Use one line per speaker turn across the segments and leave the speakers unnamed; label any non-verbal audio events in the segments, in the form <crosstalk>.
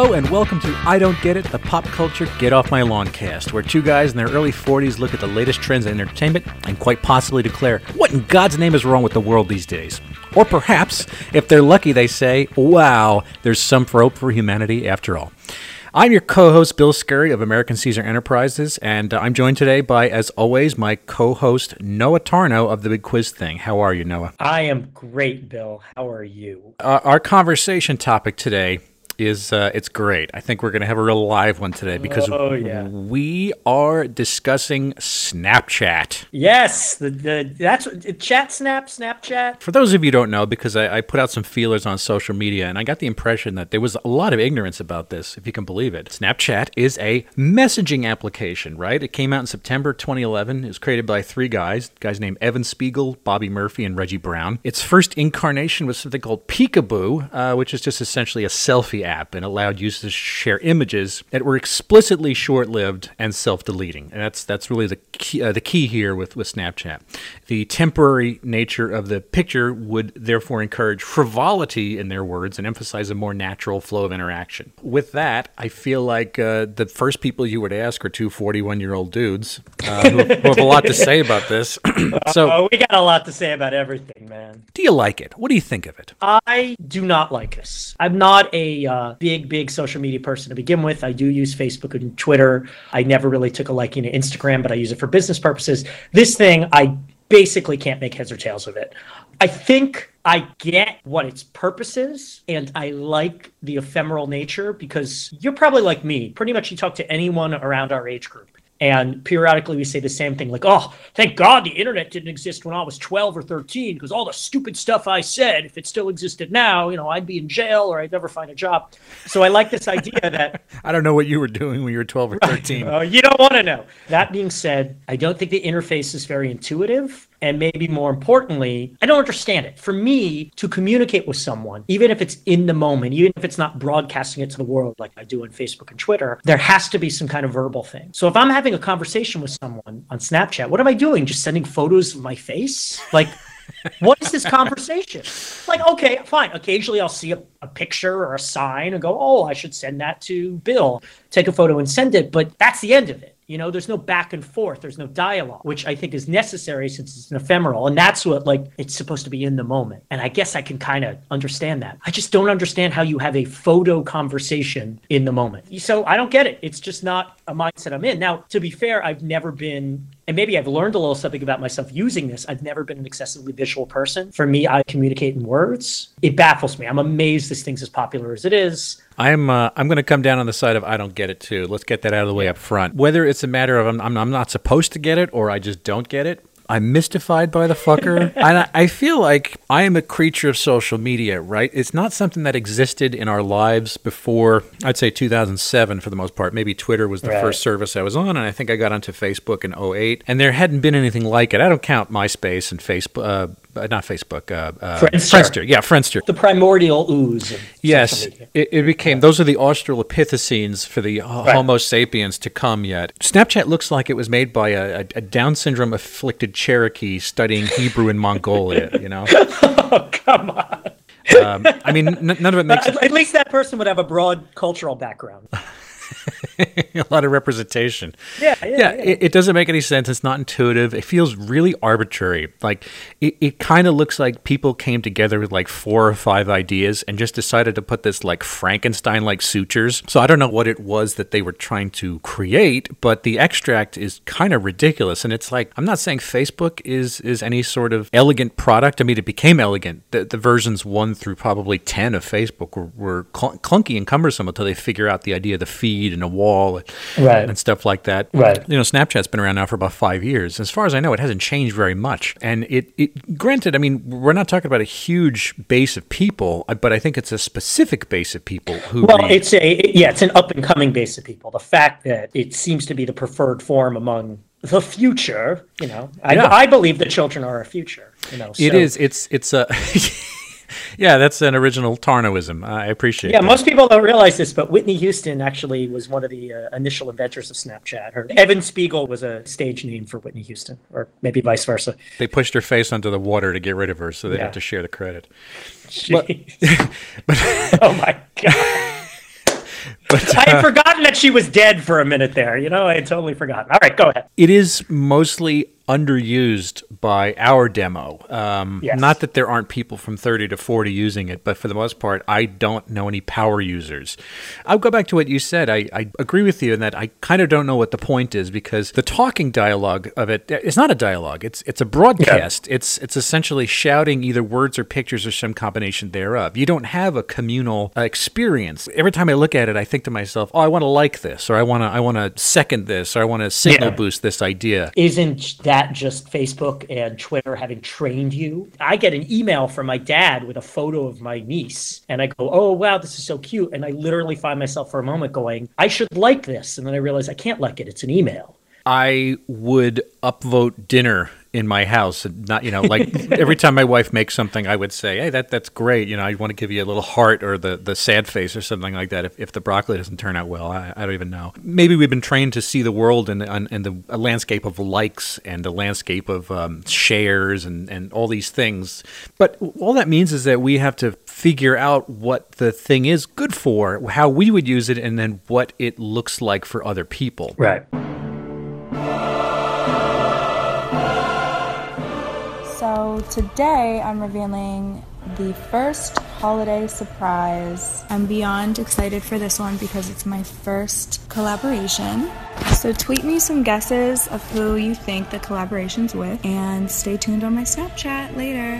Hello and welcome to I Don't Get It, the pop culture Get Off My Lawn cast, where two guys in their early 40s look at the latest trends in entertainment and quite possibly declare, what in God's name is wrong with the world these days? Or perhaps, if they're lucky, they say, wow, there's some hope for humanity after all. I'm your co host, Bill Scurry of American Caesar Enterprises, and uh, I'm joined today by, as always, my co host, Noah Tarnow of The Big Quiz Thing. How are you, Noah?
I am great, Bill. How are you?
Uh, our conversation topic today is uh, it's great. I think we're going to have a real live one today because
oh, yeah.
we are discussing Snapchat.
Yes, the, the that's chat snap Snapchat.
For those of you who don't know, because I, I, put out some feelers on social media, and I got the impression that there was a lot of ignorance about this, if you can believe it. Snapchat is a messaging application, right? It came out in September 2011. It was created by three guys, guys named Evan Spiegel, Bobby Murphy, and Reggie Brown. Its first incarnation was something called Picaboo, uh, which is just essentially a selfie app and allowed users to share images that were explicitly short-lived and self-deleting. And that's that's really the key, uh, the key here with with Snapchat. The temporary nature of the picture would therefore encourage frivolity in their words and emphasize a more natural flow of interaction. With that, I feel like uh, the first people you would ask are two 41-year-old dudes uh, who, who, have a lot to say about this. <clears throat>
so oh, we got a lot to say about everything, man.
Do you like it? What do you think of it?
I do not like this. I'm not a big, big social media person to begin with. I do use Facebook and Twitter. I never really took a liking to Instagram, but I use it for business purposes. This thing, I basically can't make heads or tails of it. I think I get what its purpose is, and I like the ephemeral nature because you're probably like me. Pretty much, you talk to anyone around our age group and periodically we say the same thing like, oh, thank God the internet didn't exist when I was 12 or 13 because all the stupid stuff I said, if it still existed now, you know, I'd be in jail or I'd never find a job. So I like this idea that. <laughs>
I don't know what you were doing when you were 12 or 13.
uh, you don't want to know. That being said, I don't think the interface is very intuitive. And maybe more importantly, I don't understand it. For me to communicate with someone, even if it's in the moment, even if it's not broadcasting it to the world like I do on Facebook and Twitter, there has to be some kind of verbal thing. So if I'm having a conversation with someone on Snapchat, what am I doing? Just sending photos of my face? Like, <laughs> what is this conversation? Like, okay, fine. Occasionally I'll see a, a, picture or a sign and go, oh, I should send that to Bill. Take a photo and send it. But that's the end of it. You know, there's no back and forth. There's no dialogue, which I think is necessary since it's an ephemeral. And that's what, like, it's supposed to be in the moment. And I guess I can kind of understand that. I just don't understand how you have a photo conversation in the moment. So I don't get it. It's just not a mindset I'm in. Now, to be fair, I've never been and maybe I've learned a little something about myself using this. I've never been an excessively visual person. For me, I communicate in words. It baffles me. I'm amazed this thing's as popular as it is.
I'm uh, I'm going to come down on the side of I don't get it too. Let's get that out of the way up front. Whether it's a matter of I'm, I'm, I'm not supposed to get it or I just don't get it, I'm mystified by the fucker. <laughs> and I, I, feel like I am a creature of social media, right? It's not something that existed in our lives before, I'd say 2007 for the most part. Maybe Twitter was the right. first service I was on, and I think I got onto Facebook in 08. And there hadn't been anything like it. I don't count MySpace and Facebook. Uh, uh, not Facebook, uh, uh, Friendster. Friendster. Yeah, Friendster.
The primordial ooze.
yes, it, it, became. Those are the Australopithecines for the right. Homo sapiens to come. Yet Snapchat looks like it was made by a, a Down syndrome afflicted Cherokee studying Hebrew in Mongolia. You know. <laughs>
oh come on.
Um, I mean, n- none of it makes. <laughs>
At least that person would have a broad cultural background. <laughs> <laughs>
a lot of representation.
Yeah, yeah. yeah,
yeah. It, it, doesn't make any sense. It's not intuitive. It feels really arbitrary. Like it, it kind of looks like people came together with like four or five ideas and just decided to put this like Frankenstein like sutures. So I don't know what it was that they were trying to create, but the extract is kind of ridiculous. And it's like I'm not saying Facebook is is any sort of elegant product. I mean, it became elegant. The, the versions one through probably ten of Facebook were, were cl- clunky and cumbersome until they figure out the idea of the feed and a wall
right.
and stuff like that.
Right.
You know, Snapchat's been around now for about five years. As far as I know, it hasn't changed very much. And it, it granted, I mean, we're not talking about a huge base of people, uh, but I think it's a specific base of people who.
Well,
read.
it's a yeah, it's an up and coming base of people. The fact that it seems to be the preferred form among the future, you know, yeah. I, I believe the children are our future. You know,
so. it is. It's it's a. <laughs> yeah, that's an original Tarnoism. I appreciate.
Yeah,
that.
most people don't realize this, but Whitney Houston actually was one of the uh, initial inventors of Snapchat. Her Evan Spiegel was a stage name for Whitney Houston, or maybe vice versa.
They pushed her face under the water to get rid of her, so they yeah. have to share the credit.
But, <laughs> but, <laughs> oh my god. <laughs>
But
I had
uh,
forgotten that she was dead for a minute there. You know, I had totally forgotten. All right, go ahead.
it is mostly underused by our demo. Um,
Yes.
Not that there aren't people from 30 to 40 using it, but for the most part, I don't know any power users. I'll go back to what you said. I, I agree with you in that I kind of don't know what the point is because the talking dialogue of it is not a dialogue. It's it's a broadcast. It's it's essentially shouting either words or pictures or some combination thereof. You don't have a communal uh, experience. Every time I look at it, I think to myself, "Oh, I want to like this, or I want to I want to second this, or I want to signal
Yeah.
boost this idea."
Isn't that just Facebook and Twitter having trained you? I get an email from my dad with a photo of my niece, and I go, "Oh wow, this is so cute," and I literally find myself for a moment going, "I should like this," and then I realize I can't like it. It's an email.
I would upvote dinner in my house and not you know like <laughs> every time my wife makes something I would say hey that that's great you know I want to give you a little heart or the the sad face or something like that if, if the broccoli doesn't turn out well I, I don't even know. Maybe we've been trained to see the world and in, in the a landscape of likes and the landscape of um, shares and, and all these things. But all that means is that we have to figure out what the thing is good for how we would use it and then what it looks like for other people.
Right.
So today I'm revealing the first holiday surprise. I'm beyond excited for this one because it's my first collaboration. So tweet me some guesses of who you think the collaboration's with and stay tuned on my Snapchat later.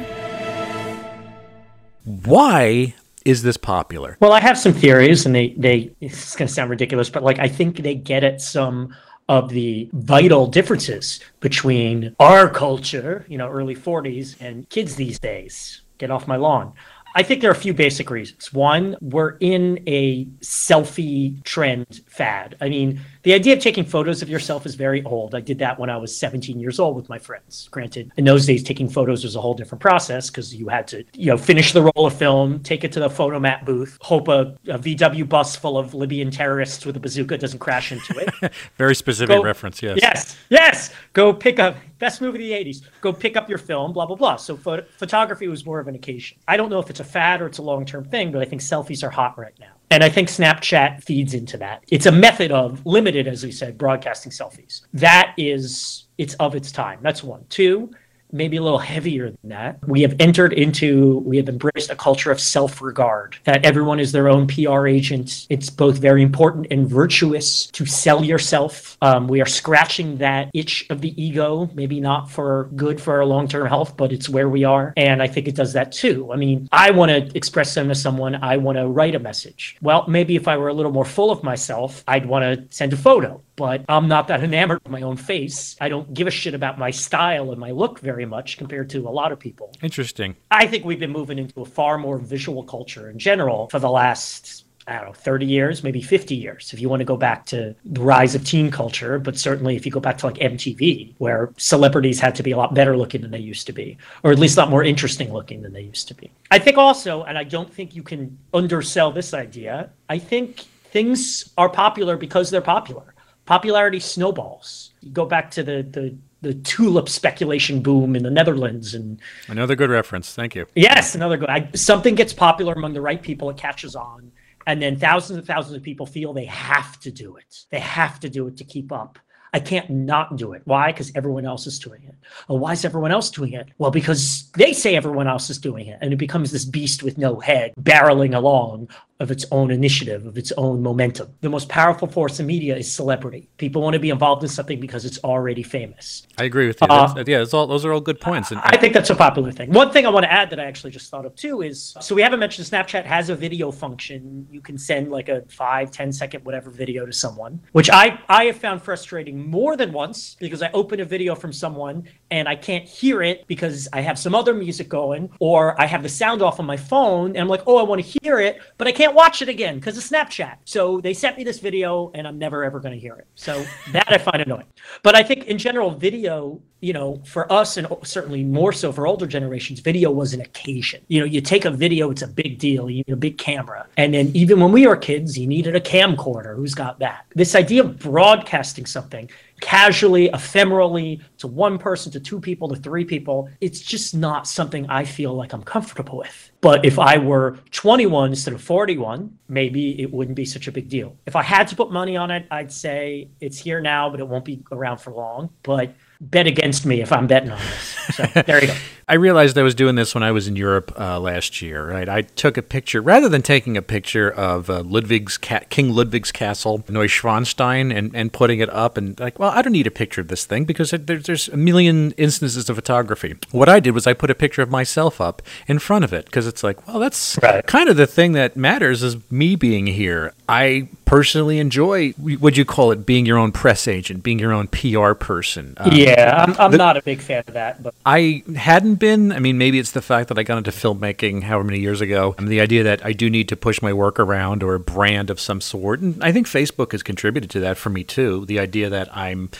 why is this popular
Well, I have some theories, and they they it's going to sound ridiculous, but like I think they get at some of the vital differences between our culture, you know, early 40s, and kids these days. Get off my lawn. I think there are a few basic reasons. One, we're in a selfie trend fad. I mean, the idea of taking photos of yourself is very old. I did that when I was 17 years old with my friends. Granted, in those days, taking photos was a whole different process because you had to, you know, finish the roll of film, take it to the Fotomat booth, hope a, a VW bus full of Libyan terrorists with a bazooka doesn't crash into it. <laughs>
Very specific
Go-
reference, yes.
Yes, yes. Go pick up best movie of the '80s. Go pick up your film. Blah blah blah. So pho- photography was more of an occasion. I don't know if it's a fad or it's a long term thing, but I think selfies are hot right now, and I think Snapchat feeds into that. It's a method of limited, as we said, broadcasting selfies. That is, it's of its time. That's one. Two. Maybe a little heavier than that. We have entered into, we have embraced a culture of self regard, that everyone is their own PR agent. It's both very important and virtuous to sell yourself. Um, we are scratching that itch of the ego, maybe not for good for our long term health, but it's where we are. And I think it does that too. I mean, I want to express something to someone, I want to write a message. Well, maybe if I were a little more full of myself, I'd want to send a photo but I'm not that enamored with my own face. I don't give a shit about my style and my look very much compared to a lot of people.
Interesting.
I think we've been moving into a far more visual culture in general for the last I don't know, 30 years, maybe 50 years, if you want to go back to the rise of teen culture. But certainly if you go back to like MTV, where celebrities had to be a lot better looking than they used to be, or at least a lot more interesting looking than they used to be. I think also, and I don't think you can undersell this idea, I think things are popular because they're popular. Popularity snowballs. You go back to the, the, the tulip speculation boom in the Netherlands and
Another good reference. Thank you.
Yes, another good. I, something gets popular among the right people, it catches on, and then thousands and thousands of people feel they have to do it. They have to do it to keep up. I can't not do it. Why? Because everyone else is doing it. Well, why is everyone else doing it? Well, because they say everyone else is doing it, and it becomes this beast with no head, barreling along of its own initiative, of its own momentum. The most powerful force in media is celebrity. People want to be involved in something because it's already famous.
I agree with you.
Uh,
That's- yeah, it's all, those are all good points. And,
I think that's a popular thing. One thing I want to add that I actually just thought of too is so we haven't mentioned Snapchat has a video function. You can send like a five, 10 second, whatever video to someone, which I, I have found frustrating more than once because I open a video from someone and I can't hear it because I have some other music going or I have the sound off on my phone and I'm like, oh, I want to hear it, but I can't watch it again because of Snapchat. So they sent me this video and I'm never ever going to hear it. So that I find annoying. But I think in general, video you know, for us and certainly more so for older generations, video was an occasion. You know, you take a video, it's a big deal. You need a big camera. And then even when we were kids, you needed a camcorder. Who's got that? This idea of broadcasting something casually, ephemerally to one person, to two people, to three people, it's just not something I feel like I'm comfortable with. But if I were 21 instead of 41, maybe it wouldn't be such a big deal. If I had to put money on it, I'd say it's here now, but it won't be around for long. But bet against me if I'm betting on this. So there you go. <laughs>
I realized I was doing this when I was in Europe uh, last year. Right, I took a picture rather than taking a picture of uh, Ludwig's ca- King Ludwig's castle, Neuschwanstein, and, and putting it up and like, well, I don't need a picture of this thing because there's there's a million instances of photography. What I did was I put a picture of myself up in front of it because it's like, well, that's right. kind of the thing that matters is me being here. I personally enjoy what you call it being your own press agent, being your own PR person.
Um, yeah, I'm, I'm the, not a big fan of that. But
I hadn't been. I mean, maybe it's the fact that I got into filmmaking however many years ago. I mean, the idea that I do need to push my work around or a brand of some sort, and I think Facebook has contributed to that for me too. The idea that I'm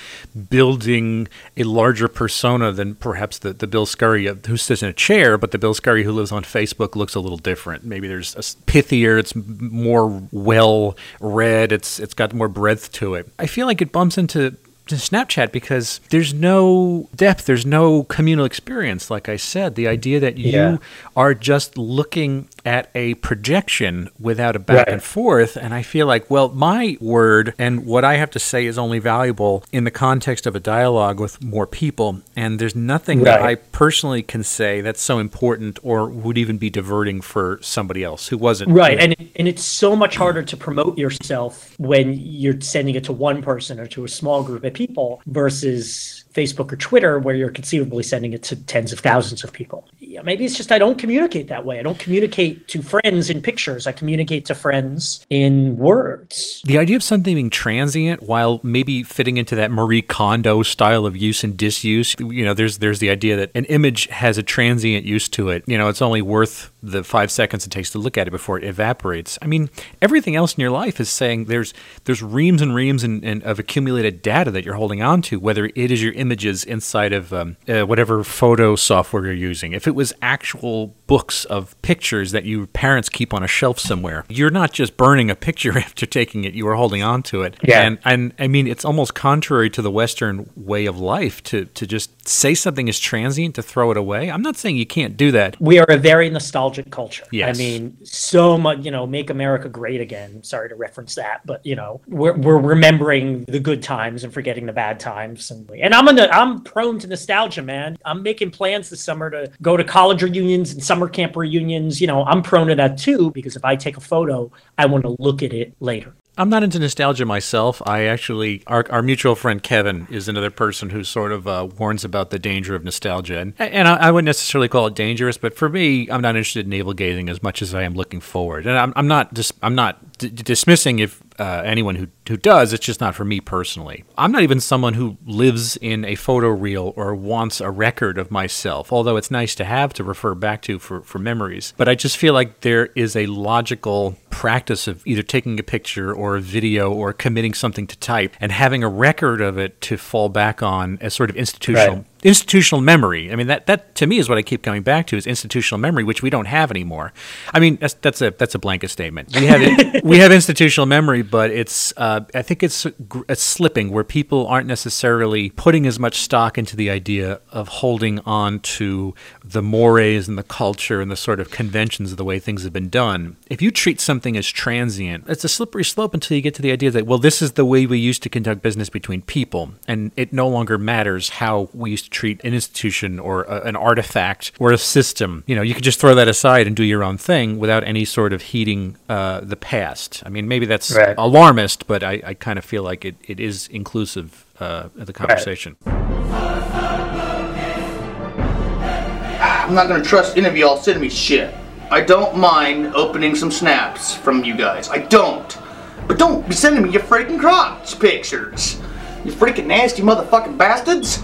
building a larger persona than perhaps the, the Bill Scurry uh, who sits in a chair, but the Bill Scurry who lives on Facebook looks a little different. Maybe there's a pithier. It's more well read. It's it's got more breadth to it. I feel like it bumps into to Snapchat because there's no depth, there's no communal experience. Like I said, the idea that you yeah. are just looking at a projection without a back right. and forth. And I feel like, well, my word and what I have to say is only valuable in the context of a dialogue with more people. And there's nothing right. that I personally can say that's so important or would even be diverting for somebody else who wasn't.
Right. And, and it's so much harder to promote yourself when you're sending it to one person or to a small group people versus Facebook or Twitter, where you're conceivably sending it to tens of thousands of people. Yeah, maybe it's just I don't communicate that way. I don't communicate to friends in pictures. I communicate to friends in words.
The idea of something being transient while maybe fitting into that Marie Kondo style of use and disuse, you know, there's there's the idea that an image has a transient use to it. You know, it's only worth the five seconds it takes to look at it before it evaporates. I mean, everything else in your life is saying there's there's reams and reams and, and of accumulated data that you're holding on to, whether it is your images inside of um, uh, whatever photo software you're using. If it was actual books of pictures that your parents keep on a shelf somewhere, you're not just burning a picture <laughs> after taking it; you are holding on to it. Yeah. And and I mean, it's almost contrary to the Western way of life to to just say something is transient to throw it away. I'm not saying you can't do that.
We are a very nostalgic culture. Yes. I mean, so much, you know, make America great again. Sorry to reference that, but you know, we're, we're remembering the good times and forgetting the bad times. And, and I'm in I'm prone to nostalgia, man. I'm making plans this summer to go to college reunions and summer camp reunions. You know, I'm prone to that too, because if I take a photo, I want to look at it later.
I'm not into nostalgia myself. I actually, our, our mutual friend Kevin is another person who sort of uh, warns about the danger of nostalgia. And, and I, I, wouldn't necessarily call it dangerous, but for me, I'm not interested in navel gazing as much as I am looking forward. And I'm, I'm not just, I'm not d- dismissing if uh, anyone who, who does. It's just not for me personally. I'm not even someone who lives in a photo reel or wants a record of myself, although it's nice to have to refer back to for, for memories. But I just feel like there is a logical practice of either taking a picture or a video or committing something to type and having a record of it to fall back on as sort of institutional. Right institutional memory. I mean, that, that to me is what I keep coming back to is institutional memory, which we don't have anymore. I mean, that's, that's a that's a blanket statement. We have <laughs> we have institutional memory, but it's uh, I think it's a slipping where people aren't necessarily putting as much stock into the idea of holding on to the mores and the culture and the sort of conventions of the way things have been done. If you treat something as transient, it's a slippery slope until you get to the idea that well, this is the way we used to conduct business between people, and it no longer matters how we used to treat an institution or a, an artifact or a system. You know, you could just throw that aside and do your own thing without any sort of heeding uh, the past. I mean, maybe that's right. alarmist, but I, I kind of feel like it, it is inclusive uh, of the conversation. Right.
I'm not going to trust any of y'all sending me shit. I don't mind opening some snaps from you guys. I don't. But don't be sending me your freaking crotch pictures. You freaking nasty motherfucking bastards! <laughs>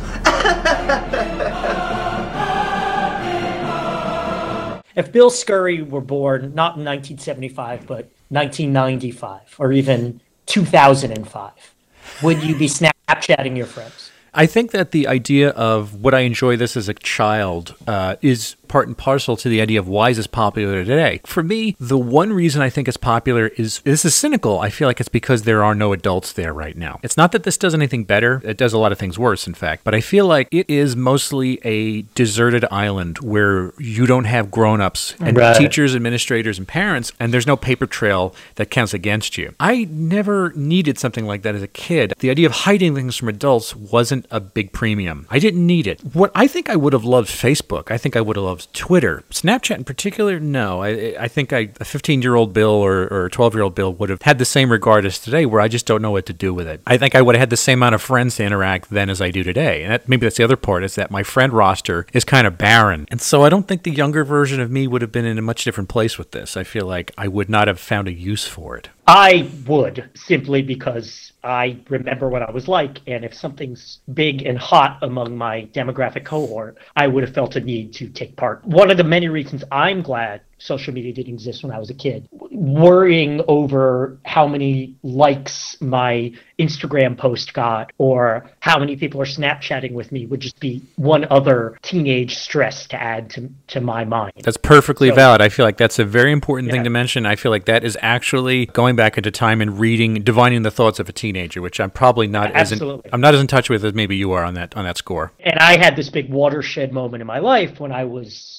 if Bill Scurry were born not in 1975, but 1995 or even 2005, would you be Snapchatting your friends?
I think that the idea of would I enjoy this as a child uh, is part and parcel to the idea of why is this popular today. For me, the one reason I think it's popular is this is cynical. I feel like it's because there are no adults there right now. It's not that this does anything better. It does a lot of things worse, in fact. But I feel like it is mostly a deserted island where you don't have grown-ups and
Right.
teachers, administrators, and parents, and there's no paper trail that counts against you. I never needed something like that as a kid. The idea of hiding things from adults wasn't a big premium. I didn't need it. What I think I would have loved Facebook. I think I would have loved Twitter. Snapchat in particular, no. I, I think I, a 15 year old Bill or, or a 12 year old Bill would have had the same regard as today, where I just don't know what to do with it. I think I would have had the same amount of friends to interact then as I do today. And that, maybe that's the other part is that my friend roster is kind of barren. And so I don't think the younger version of me would have been in a much different place with this. I feel like I would not have found a use for it.
I would simply because I remember what I was like, and if something's big and hot among my demographic cohort, I would have felt a need to take part. One of the many reasons I'm glad social media didn't exist when I was a kid, worrying over how many likes my Instagram post got or how many people are Snapchatting with me would just be one other teenage stress to add to, to my mind.
That's perfectly
So-
valid. I feel like that's a very important thing to mention. I feel like that is actually going back into time and reading, divining the thoughts of a teenager, which I'm probably not as in,
Absolutely.
I'm not as in touch with as maybe you are on that on that score.
and I had this big watershed moment in my life when I was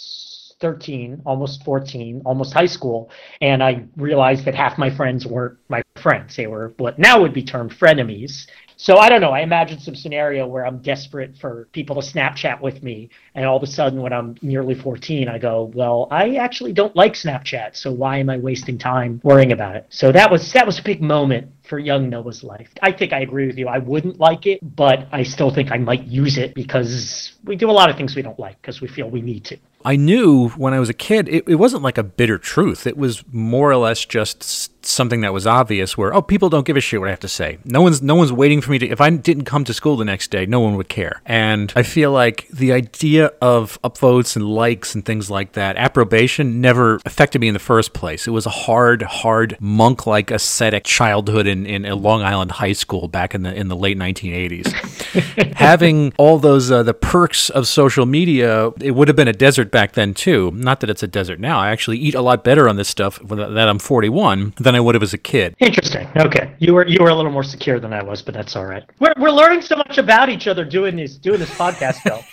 13, almost 14, almost high school, and I realized that half my friends weren't my friends. They were what now would be termed frenemies. So I don't know. I imagined some scenario where I'm desperate for people to Snapchat with me, and all of a sudden, when I'm nearly 14, I go, "Well, I actually don't like Snapchat, so why am I wasting time worrying about it?" So that was that was a big moment for young Noah's life. I think I agree with you. I wouldn't like it, but I still think I might use it because we do a lot of things we don't like because we feel we need to.
I knew when I was a kid, it, it wasn't like a bitter truth. It was more or less just something that was obvious. Where oh, people don't give a shit what I have to say. No one's no one's waiting for me to. If I didn't come to school the next day, no one would care. And I feel like the idea of upvotes and likes and things like that, approbation, never affected me in the first place. It was a hard, hard monk-like ascetic childhood in, in a Long Island high school back in the in the late 1980s. <laughs> Having all those uh, the perks of social media, it would have been a desert back then too. Not that it's a desert now. I actually eat a lot better on this stuff that I'm 41 than I would have as a kid.
Interesting. Okay, you were you were a little more secure than I was, but that's all right. We're we're learning so much about each other doing this doing this podcast, Bill.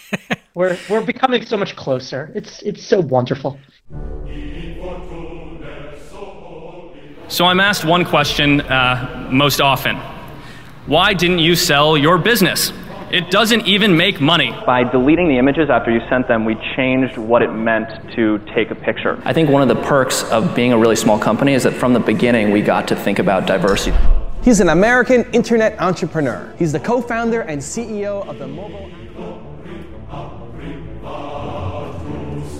<laughs> we're we're becoming so much closer. It's it's so wonderful.
So I'm asked one question uh, most often Why didn't you sell your business? It doesn't even make money.
By deleting the images after you sent them, we changed what it meant to take a picture.
I think one of the perks of being a really small company is that from the beginning we got to think about diversity.
He's an American internet entrepreneur. He's the co founder and CEO of the mobile.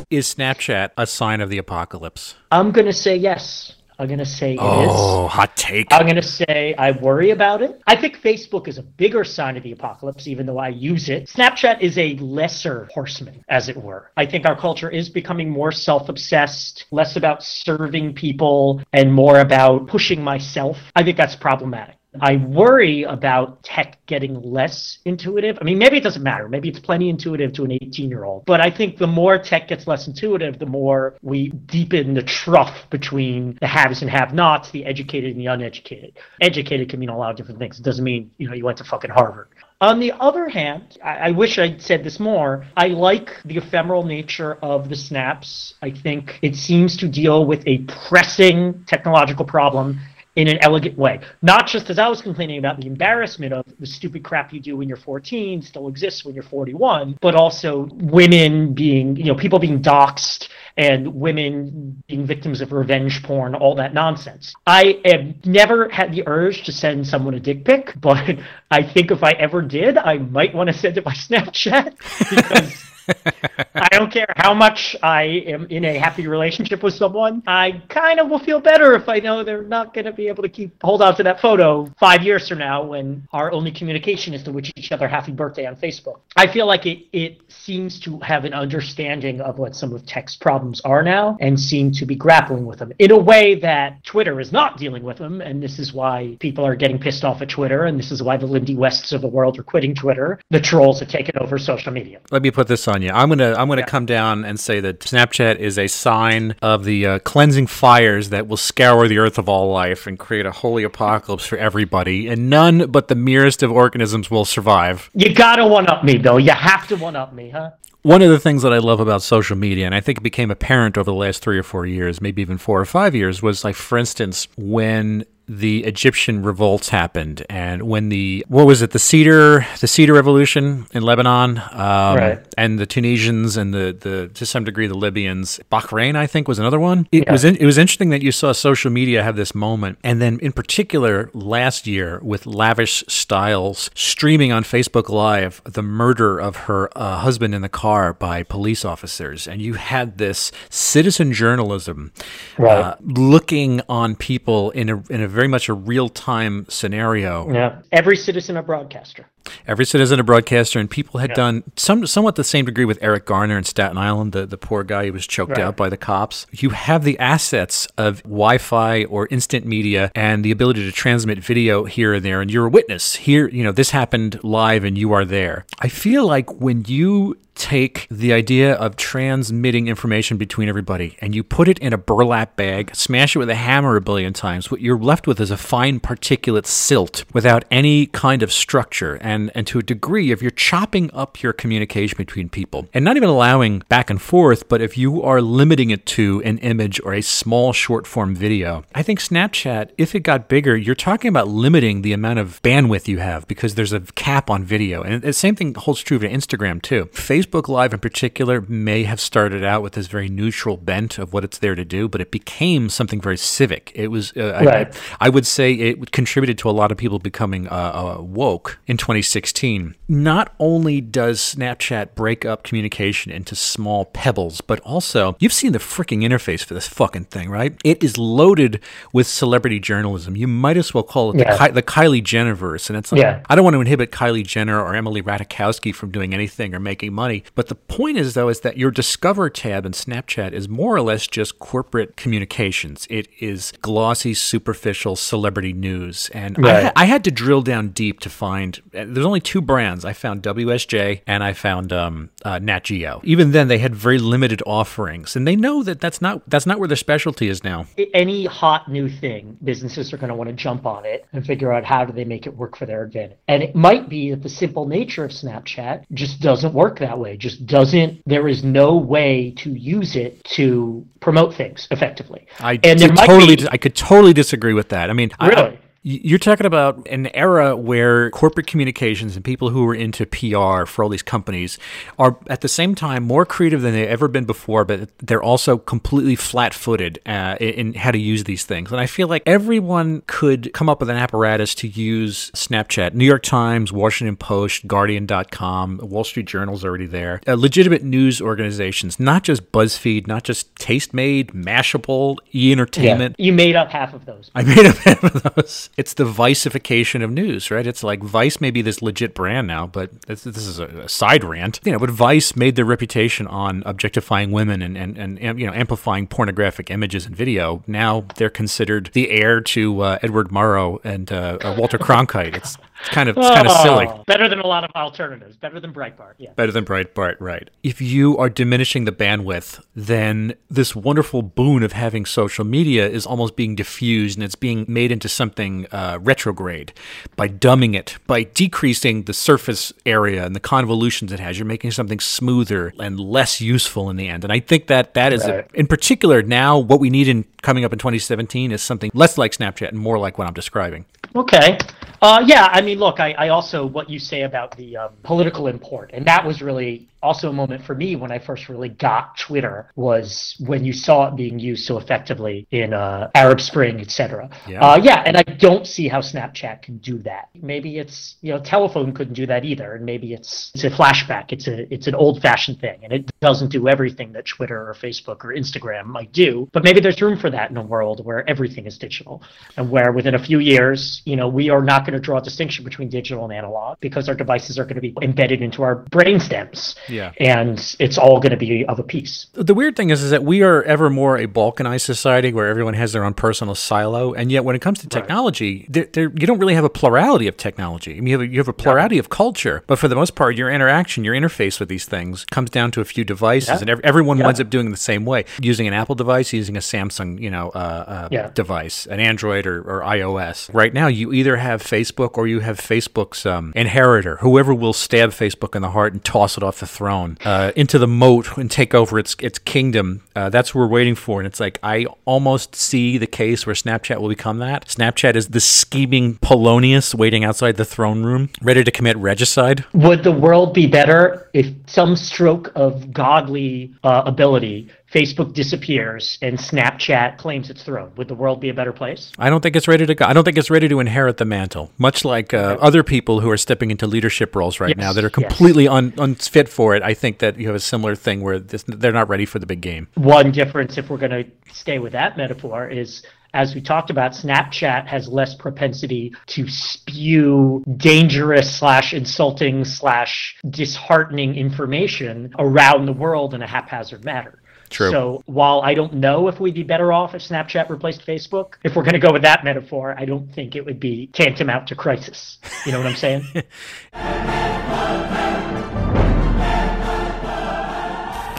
Is Snapchat a sign of the apocalypse?
I'm gonna say yes. I'm gonna say it is.
Oh, hot take.
I'm going to say I worry about it. I think Facebook is a bigger sign of the apocalypse, even though I use it. Snapchat is a lesser horseman, as it were. I think our culture is becoming more self obsessed, less about serving people, and more about pushing myself. I think that's problematic. I worry about tech getting less intuitive. I mean, maybe it doesn't matter. Maybe it's plenty intuitive to an 18 year old. But I think the more tech gets less intuitive, the more we deepen the trough between the haves and have nots, the educated and the uneducated. Educated can mean a lot of different things. It doesn't mean, you know, you went to fucking Harvard. On the other hand, I, I wish I'd said this more. I like the ephemeral nature of the snaps. I think it seems to deal with a pressing technological problem in an elegant way. Not just as I was complaining about the embarrassment of the stupid crap you do when you're 14 still exists when you're 41, but also women being, you know, people being doxxed and women being victims of revenge porn, all that nonsense. I have never had the urge to send someone a dick pic, <laughs> but I think if I ever did, I might want to send it by Snapchat <laughs> because <laughs> I don't care how much I am in a happy relationship with someone, I kind of will feel better if I know they're not going to be able to keep hold on to that photo five years from now when our only communication is to wish each other happy birthday on Facebook. I feel like it it seems to have an understanding of what some of tech's problems are now and seem to be grappling with them in a way that Twitter is not dealing with them, and this is why people are getting pissed off at Twitter, and this is why the Lindy Wests of the world are quitting Twitter. The trolls have taken over social media.
Let me put this on you. I'm gonna I'm gonna come down and say that Snapchat is a sign of the uh, cleansing fires that will scour the earth of all life and create a holy apocalypse for everybody, and none but the merest of organisms will survive.
You gotta one up me, though. You have to one up me, huh?
One of the things that I love about social media, and I think it became apparent over the last three or four years, maybe even four or five years, was like, for instance, when the Egyptian revolts happened, and when the what was it, the cedar, the cedar revolution in Lebanon, um,
Right.
and the Tunisians and the the to some degree the Libyans, Bahrain, I think, was another one. It
Yeah.
was in, it was interesting that you saw social media have this moment, and then in particular last year with lavish styles streaming on Facebook Live the murder of her uh, husband in the car by police officers, and you had this citizen journalism
Right.
uh, looking on people in a in a very much a real time scenario.
Yeah. Every citizen a broadcaster.
Every citizen a broadcaster, and people had done some somewhat the same degree with Eric Garner in Staten Island, the, the poor guy who was choked
Right.
out by the cops. You have the assets of Wi-Fi or instant media and the ability to transmit video here and there, and you're a witness. Here, you know, this happened live, and you are there. I feel like when you take the idea of transmitting information between everybody and you put it in a burlap bag, smash it with a hammer a billion times, what you're left with is a fine particulate silt without any kind of structure. And, and to a degree, if you're chopping up your communication between people and not even allowing back and forth, but if you are limiting it to an image or a small short form video, I think Snapchat, if it got bigger, you're talking about limiting the amount of bandwidth you have because there's a cap on video. And the same thing holds true for Instagram too. Facebook Live in particular may have started out with this very neutral bent of what it's there to do, but it became something very civic. It was, uh, I-
Right.
I, would say it contributed to a lot of people becoming uh, uh, woke in 2016. Not only does Snapchat break up communication into small pebbles, but also you've seen the freaking interface for this fucking thing, right? It is loaded with celebrity journalism. You might as well call it
Yeah.
the, Ky- the Kylie Jennerverse, and it's like
Yeah.
I don't want to inhibit Kylie Jenner or Emily Ratajkowski from doing anything or making money, but the point is though is that your Discover tab in Snapchat is more or less just corporate communications. It is glossy, superficial celebrity news, and I, ha- I had to drill down deep to find. There's only two brands. I found WSJ and I found um, uh, Nat Geo. Even then, they had very limited offerings, and they know that that's not that's not where their specialty is now.
any hot new thing, businesses are going to want to jump on it and figure out how do they make it work for their advantage. And it might be that the simple nature of Snapchat just doesn't work that way. Just doesn't. There is no way to use it to promote things effectively.
I
and there might
totally,
be,
I could totally disagree with that. I mean, I-
Really?
I- you're talking about an era where corporate communications and people who are into PR for all these companies are at the same time more creative than they've ever been before, but they're also completely flat-footed uh, in how to use these things. And I feel like everyone could come up with an apparatus to use Snapchat. New York Times, Washington Post, Guardian.com, Wall Street Journal's already there. Uh, legitimate news organizations, not just BuzzFeed, not just Tastemade, Mashable, E Entertainment.
yeah,
Entertainment.
you made up half of those.
I made up <laughs> half of those. It's the Viceification of news, right? It's like Vice may be this legit brand now, but this, this is a, a side rant. You know, but Vice made their reputation on objectifying women and, and, and, and, you know amplifying pornographic images and video. Now they're considered the heir to uh, Edward Murrow and uh, uh, Walter Cronkite. It's, it's kind of it's kind of silly.
Oh, Better than a lot of alternatives. Better than Breitbart. Yeah.
Better than Breitbart, right. If you are diminishing the bandwidth, then this wonderful boon of having social media is almost being diffused and it's being made into something uh, retrograde by dumbing it, by decreasing the surface area and the convolutions it has. You're making something smoother and less useful in the end. And I think that that is, a, in particular, now what we need in coming up in 2017 is something less like Snapchat and more like what I'm describing.
Okay. Uh, yeah, I mean, look, I, I also what you say about the um, political import, and that was really also a moment for me when I first really got Twitter was when you saw it being used so effectively in uh, Arab Spring, etc.
Yeah.
Uh, yeah, and I don't see how Snapchat can do that. Maybe it's you know telephone couldn't do that either, and maybe it's it's a flashback. It's a it's an old fashioned thing, and it doesn't do everything that Twitter or Facebook or Instagram might do. But maybe there's room for that in a world where everything is digital, and where within a few years, you know, we are not going to draw a distinction between digital and analog because our devices are going to be embedded into our brain stems.
Yeah.
And it's all going to be of a piece.
The weird thing is, is that we are ever more a balkanized society where everyone has their own personal silo, and yet when it comes to technology, there, there, you don't really have a plurality of technology. I mean, you have a, you have a plurality of culture, but for the most part, your interaction, your interface with these things comes down to a few devices,
Yeah.
and ev- everyone
Yeah.
winds up doing the same way, using an Apple device, using a Samsung, you know, uh, uh,
Yeah.
device, an Android or, or iOS. Right now, you either have Facebook or you have Facebook's um, inheritor, whoever will stab Facebook in the heart and toss it off the throne uh, into the moat and take over its its kingdom. Uh, that's what we're waiting for. And it's like I almost see the case where Snapchat will become that. Snapchat is the scheming Polonius waiting outside the throne room, ready to commit regicide.
Would the world be better if some stroke of godly uh, ability, Facebook disappears and Snapchat claims its throne? Would the world be a better place?
I don't think it's ready to go. I don't think it's ready to inherit the mantle. Much like uh, other people who are stepping into leadership roles right
Yes,
now that are
yes.
completely un- unfit for it. I think that you have a similar thing where this, they're not ready for the big game.
One difference, if we're going to stay with that metaphor, is as we talked about, Snapchat has less propensity to spew dangerous slash insulting slash disheartening information around the world in a haphazard manner.
True.
So while I don't know if we'd be better off if Snapchat replaced Facebook, if we're going to go with that metaphor, I don't think it would be tantamount to crisis. You know what I'm saying? <laughs>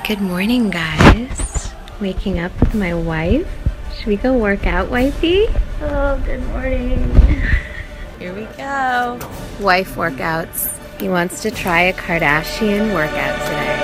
Good morning, guys. Waking up with my wife. Should we go work out, wifey? Oh, good morning. Here we go. Wife workouts. He wants to try a Kardashian workout today.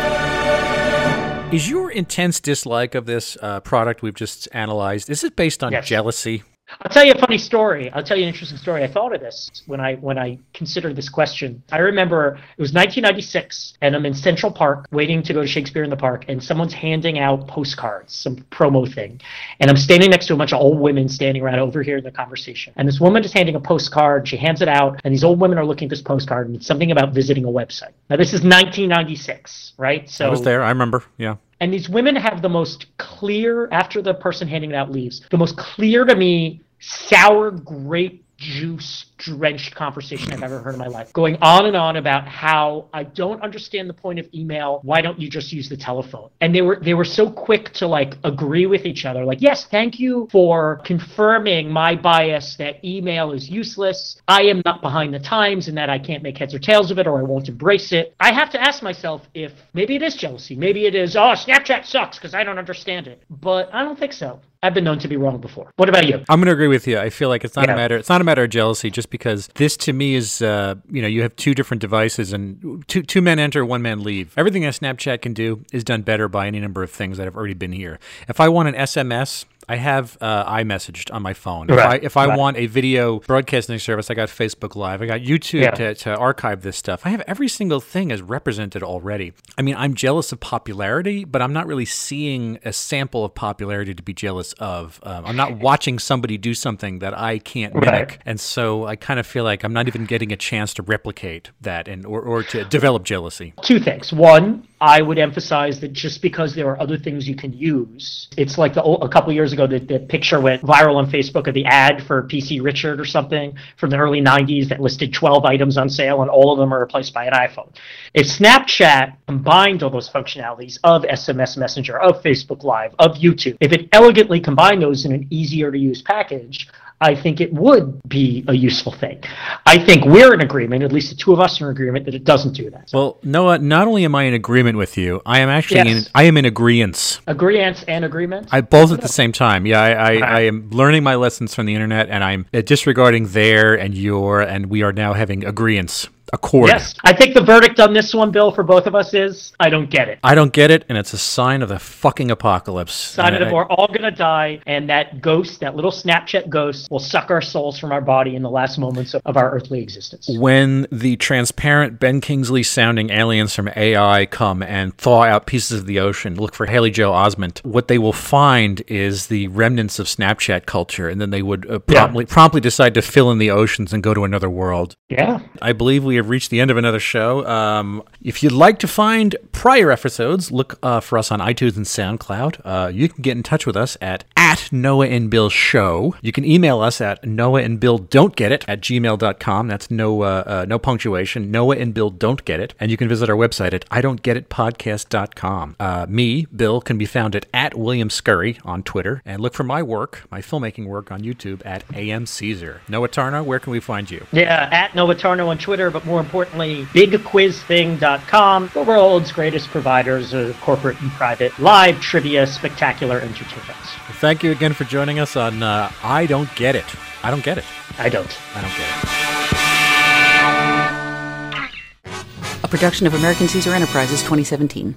Is your intense dislike of this uh, product we've just analyzed, is it based on
Yes.
jealousy?
I'll tell you a funny story. I'll tell you an interesting story. I thought of this when I when I considered this question. I remember it was 1996, and I'm in Central Park waiting to go to Shakespeare in the Park, and someone's handing out postcards, some promo thing, and I'm standing next to a bunch of old women standing around overhearing the conversation. And this woman is handing a postcard. She hands it out, and these old women are looking at this postcard, and it's something about visiting a website. Now this is 1996, right? So
I was there. I remember. Yeah.
And these women have the most clear, after the person handing it out leaves, the most clear to me sour grape juice drenched conversation I've ever heard in my life. Going on and on about how I don't understand the point of email. Why don't you just use the telephone? And they were they were so quick to like agree with each other. Like, yes, thank you for confirming my bias that email is useless. I am not behind the times and that I can't make heads or tails of it or I won't embrace it. I have to ask myself if maybe it is jealousy. Maybe it is, oh, Snapchat sucks because I don't understand it. But I don't think so. I've been known to be wrong before. What about you?
I'm going to agree with you. I feel like it's not
Yeah.
a matter. It's not a matter of jealousy, just because this to me is, uh, you know, you have two different devices and two two men enter, one man leave. Everything that Snapchat can do is done better by any number of things that have already been here. If I want an SMS. I have uh, iMessaged on my phone. If I if I
right.
want a video broadcasting service, I got Facebook Live. I got YouTube
Yeah.
to, to archive this stuff. I have every single thing as represented already. I mean, I'm jealous of popularity, but I'm not really seeing a sample of popularity to be jealous of. Um, I'm not watching somebody do something that I can't mimic,
Right.
and so I kind of feel like I'm not even getting a chance to replicate that and or, or to develop jealousy.
two things. One, I would emphasize that just because there are other things you can use, it's like the, a couple years ago that the picture went viral on Facebook of the ad for PC Richard or something from the early 90s that listed 12 items on sale and all of them are replaced by an iPhone. If Snapchat combined all those functionalities of SMS Messenger, of Facebook Live, of YouTube, if it elegantly combined those in an easier to use package, I think it would be a useful thing. I think we're in agreement, at least the two of us are in agreement, that it doesn't do that.
Well, Noah, not only am I in agreement with you, I am actually in, I am in agreement.
Agreeance and agreement.
I both at the same time. Yeah, I, I, I am learning my lessons from the internet, and I'm disregarding their and your, and we are now having agreements. Accord.
Yes. I think the verdict on this one, Bill, for both of us is I don't get it.
I don't get it, and it's a sign of the fucking apocalypse.
Sign of
I-
we're all gonna die, and that ghost, that little Snapchat ghost, will suck our souls from our body in the last moments of, of our earthly existence.
when the transparent Ben Kingsley sounding aliens from AI come and thaw out pieces of the ocean, look for Haley Joel Osment, what they will find is the remnants of Snapchat culture, and then they would uh,
Yeah.
promptly promptly decide to fill in the oceans and go to another world.
Yeah.
I believe we have reached the end of another show. Um, if you'd like to find prior episodes, look uh, for us on iTunes and SoundCloud. Uh, you can get in touch with us at at Noah and Bill Show. You can email us at Noah and Bill Don't Get It at gmail.com. That's no uh, uh, no punctuation. Noah and Bill Don't Get It. And you can visit our website at I Don't Get It Podcast.com. Uh, me, Bill, can be found at at William Scurry on Twitter. And look for my work, my filmmaking work on YouTube at AM Caesar. Noah Tarnow, where can we find you?
Yeah, at Novatarno on Twitter, but more importantly, bigquizthing.com, the world's greatest providers of corporate and private live trivia, spectacular entertainment.
Thank you again for joining us on uh, I Don't Get It. I don't get it.
I don't.
I don't get it.
A production of American Caesar Enterprises 2017.